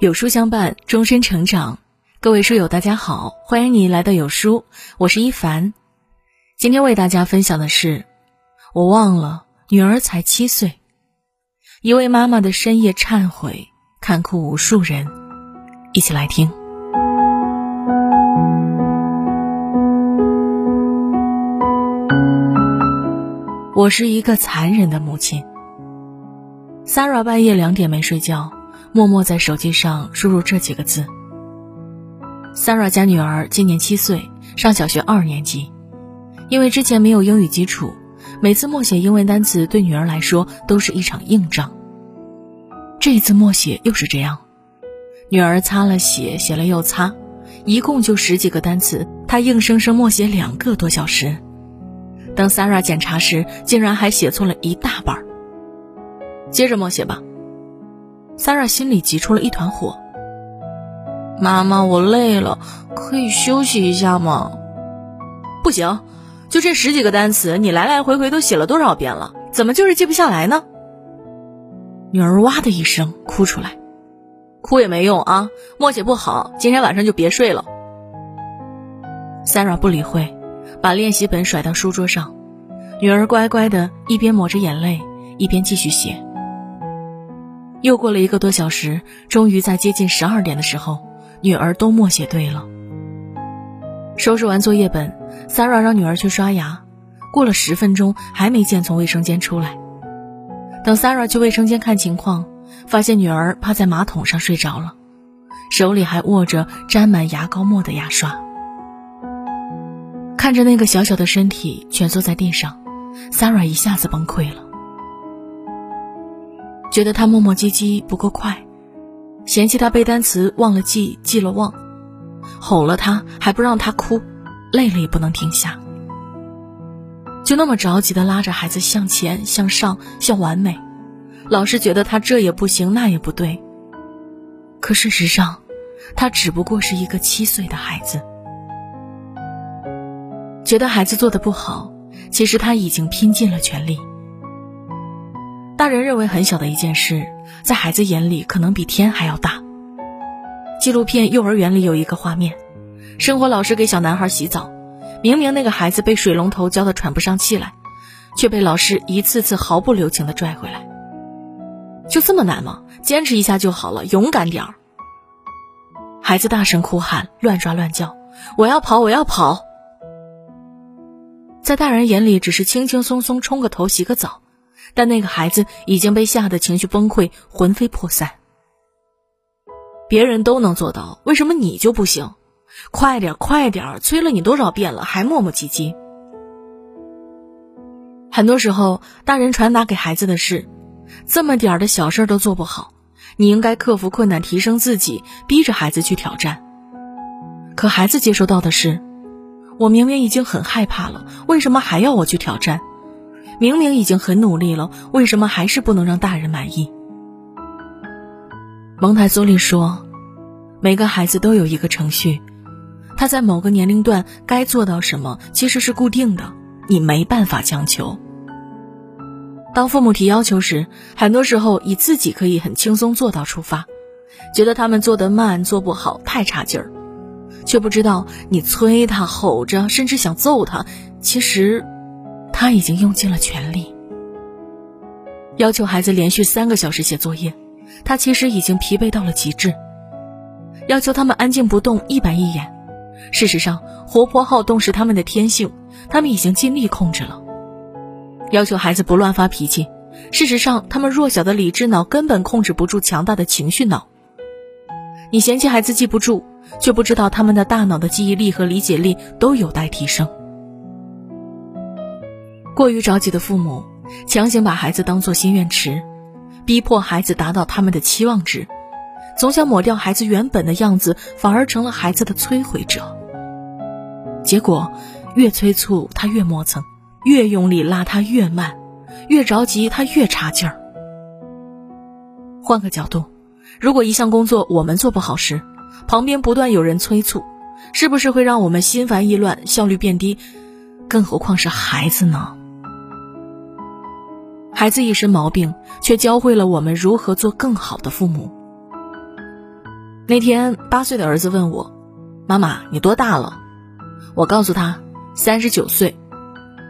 有书相伴，终身成长。各位书友，大家好，欢迎你来到有书，我是一凡。今天为大家分享的是，我忘了女儿才七岁，一位妈妈的深夜忏悔，看哭无数人。一起来听。我是一个残忍的母亲。Sarah 半夜两点没睡觉。默默在手机上输入这几个字。Sarah 家女儿今年七岁，上小学二年级。因为之前没有英语基础，每次默写英文单词对女儿来说都是一场硬仗。这一次默写又是这样，女儿擦了写，写了又擦，一共就十几个单词，她硬生生默写两个多小时。当 Sarah 检查时，竟然还写错了一大半。接着默写吧。Sara 心里急出了一团火。妈妈，我累了，可以休息一下吗？不行，就这十几个单词，你来来回回都写了多少遍了？怎么就是记不下来呢？女儿哇的一声哭出来，哭也没用啊，默写不好，今天晚上就别睡了。Sara 不理会，把练习本甩到书桌上，女儿乖乖的一边抹着眼泪，一边继续写。又过了一个多小时，终于在接近十二点的时候，女儿都默写对了。收拾完作业本，Sarah 让女儿去刷牙。过了十分钟，还没见从卫生间出来。等 Sarah 去卫生间看情况，发现女儿趴在马桶上睡着了，手里还握着沾满牙膏沫的牙刷。看着那个小小的身体蜷缩在地上，Sarah 一下子崩溃了。觉得他磨磨唧唧不够快，嫌弃他背单词忘了记，记了忘，吼了他还不让他哭，累了也不能停下，就那么着急的拉着孩子向前向上向完美，老是觉得他这也不行那也不对。可事实上，他只不过是一个七岁的孩子，觉得孩子做的不好，其实他已经拼尽了全力。大人认为很小的一件事，在孩子眼里可能比天还要大。纪录片《幼儿园》里有一个画面，生活老师给小男孩洗澡，明明那个孩子被水龙头浇得喘不上气来，却被老师一次次毫不留情地拽回来。就这么难吗？坚持一下就好了，勇敢点儿。孩子大声哭喊，乱抓乱叫：“我要跑，我要跑！”在大人眼里，只是轻轻松松冲个头、洗个澡。但那个孩子已经被吓得情绪崩溃，魂飞魄散。别人都能做到，为什么你就不行？快点，快点！催了你多少遍了，还磨磨唧唧。很多时候，大人传达给孩子的是：这么点儿的小事都做不好，你应该克服困难，提升自己，逼着孩子去挑战。可孩子接收到的是：我明明已经很害怕了，为什么还要我去挑战？明明已经很努力了，为什么还是不能让大人满意？蒙台梭利说，每个孩子都有一个程序，他在某个年龄段该做到什么其实是固定的，你没办法强求。当父母提要求时，很多时候以自己可以很轻松做到出发，觉得他们做得慢、做不好、太差劲儿，却不知道你催他、吼着，甚至想揍他，其实。他已经用尽了全力，要求孩子连续三个小时写作业，他其实已经疲惫到了极致。要求他们安静不动，一板一眼，事实上活泼好动是他们的天性，他们已经尽力控制了。要求孩子不乱发脾气，事实上他们弱小的理智脑根本控制不住强大的情绪脑。你嫌弃孩子记不住，却不知道他们的大脑的记忆力和理解力都有待提升。过于着急的父母，强行把孩子当作心愿池，逼迫孩子达到他们的期望值，总想抹掉孩子原本的样子，反而成了孩子的摧毁者。结果，越催促他越磨蹭，越用力拉他越慢，越着急他越差劲儿。换个角度，如果一项工作我们做不好时，旁边不断有人催促，是不是会让我们心烦意乱，效率变低？更何况是孩子呢？孩子一身毛病，却教会了我们如何做更好的父母。那天八岁的儿子问我：“妈妈，你多大了？”我告诉他：“三十九岁。”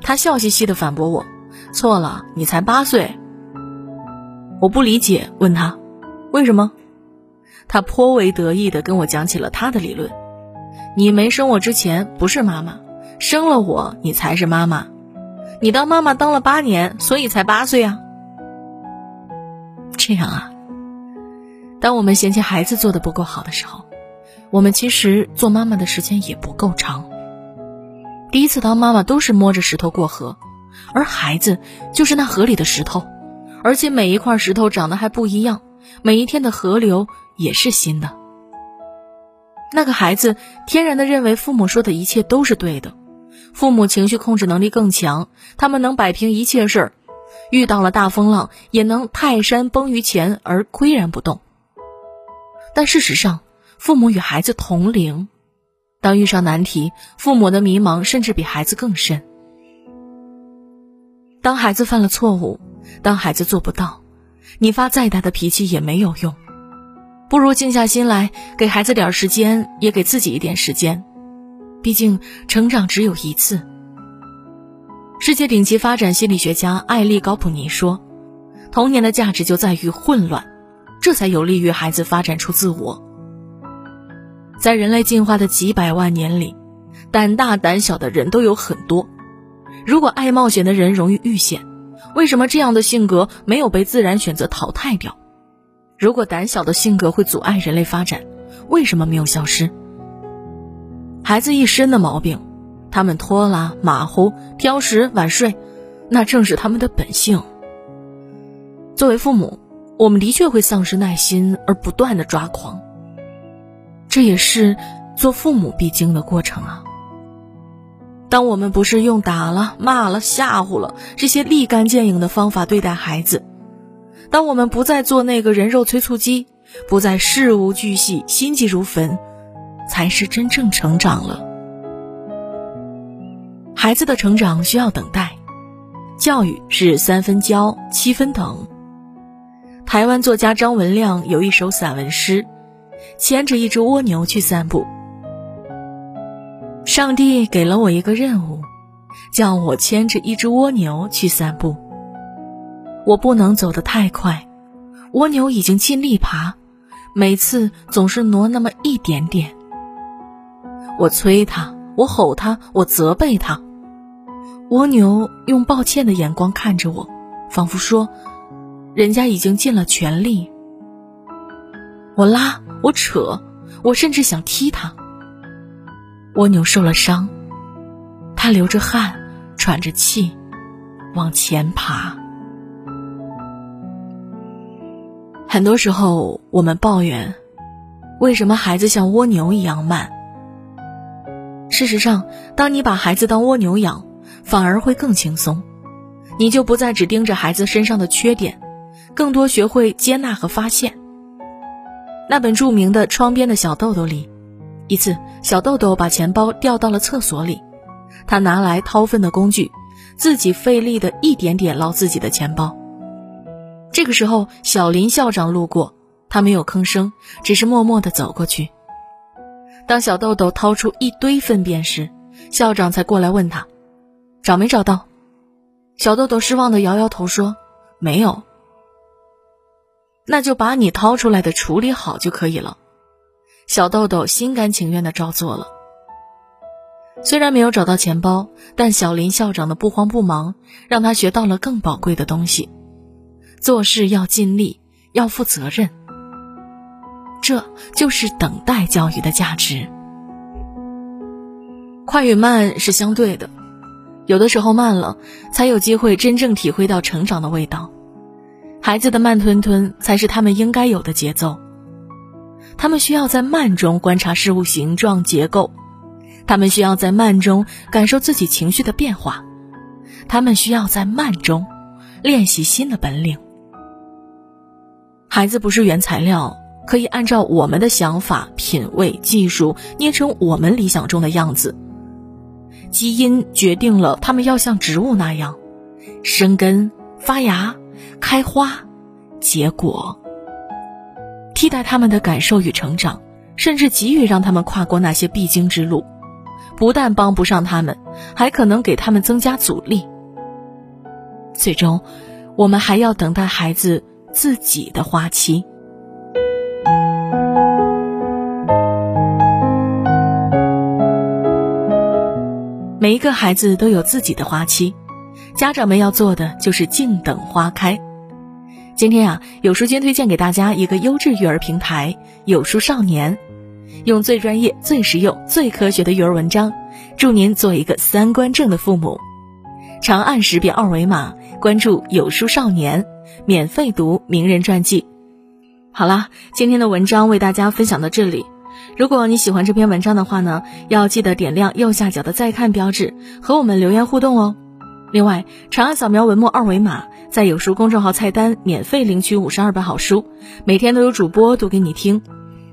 他笑嘻嘻的反驳我：“错了，你才八岁。”我不理解，问他：“为什么？”他颇为得意的跟我讲起了他的理论：“你没生我之前不是妈妈，生了我你才是妈妈。你当妈妈当了八年，所以才八岁啊。”这样啊。当我们嫌弃孩子做的不够好的时候，我们其实做妈妈的时间也不够长。第一次当妈妈都是摸着石头过河，而孩子就是那河里的石头，而且每一块石头长得还不一样，每一天的河流也是新的。那个孩子天然的认为父母说的一切都是对的，父母情绪控制能力更强，他们能摆平一切事儿，遇到了大风浪也能泰山崩于前而岿然不动。但事实上，父母与孩子同龄，当遇上难题，父母的迷茫甚至比孩子更深。当孩子犯了错误，当孩子做不到，你发再大的脾气也没有用，不如静下心来，给孩子点时间，也给自己一点时间。毕竟，成长只有一次。世界顶级发展心理学家艾利高普尼说：“童年的价值就在于混乱。”这才有利于孩子发展出自我。在人类进化的几百万年里，胆大胆小的人都有很多。如果爱冒险的人容易遇险，为什么这样的性格没有被自然选择淘汰掉？如果胆小的性格会阻碍人类发展，为什么没有消失？孩子一身的毛病，他们拖拉、马虎、挑食、晚睡，那正是他们的本性。作为父母。我们的确会丧失耐心，而不断的抓狂。这也是做父母必经的过程啊。当我们不是用打了、骂了、吓唬了这些立竿见影的方法对待孩子，当我们不再做那个人肉催促机，不再事无巨细、心急如焚，才是真正成长了。孩子的成长需要等待，教育是三分教，七分等。台湾作家张文亮有一首散文诗，牵着一只蜗牛去散步。上帝给了我一个任务，叫我牵着一只蜗牛去散步。我不能走得太快，蜗牛已经尽力爬，每次总是挪那么一点点。我催他，我吼他，我责备他。蜗牛用抱歉的眼光看着我，仿佛说。人家已经尽了全力，我拉，我扯，我甚至想踢他。蜗牛受了伤，它流着汗，喘着气，往前爬。很多时候，我们抱怨，为什么孩子像蜗牛一样慢？事实上，当你把孩子当蜗牛养，反而会更轻松，你就不再只盯着孩子身上的缺点。更多学会接纳和发现。那本著名的《窗边的小豆豆》里，一次小豆豆把钱包掉到了厕所里，他拿来掏粪的工具，自己费力的一点点捞自己的钱包。这个时候，小林校长路过，他没有吭声，只是默默的走过去。当小豆豆掏出一堆粪便时，校长才过来问他：“找没找到？”小豆豆失望的摇摇头说：“没有。”那就把你掏出来的处理好就可以了。小豆豆心甘情愿的照做了。虽然没有找到钱包，但小林校长的不慌不忙，让他学到了更宝贵的东西：做事要尽力，要负责任。这就是等待教育的价值。快与慢是相对的，有的时候慢了，才有机会真正体会到成长的味道。孩子的慢吞吞才是他们应该有的节奏。他们需要在慢中观察事物形状结构，他们需要在慢中感受自己情绪的变化，他们需要在慢中练习新的本领。孩子不是原材料，可以按照我们的想法、品味、技术捏成我们理想中的样子。基因决定了他们要像植物那样生根发芽。开花，结果。替代他们的感受与成长，甚至给予让他们跨过那些必经之路，不但帮不上他们，还可能给他们增加阻力。最终，我们还要等待孩子自己的花期。每一个孩子都有自己的花期，家长们要做的就是静等花开。今天啊，有书君推荐给大家一个优质育儿平台——有书少年，用最专业、最实用、最科学的育儿文章，助您做一个三观正的父母。长按识别二维码，关注有书少年，免费读名人传记。好啦，今天的文章为大家分享到这里。如果你喜欢这篇文章的话呢，要记得点亮右下角的再看标志，和我们留言互动哦。另外，长按扫描文末二维码，在有书公众号菜单免费领取五十二本好书，每天都有主播读给你听，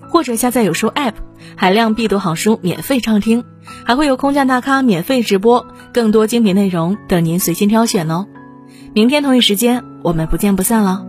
或者下载有书 App，海量必读好书免费畅听，还会有空降大咖免费直播，更多精品内容等您随心挑选哦。明天同一时间，我们不见不散了。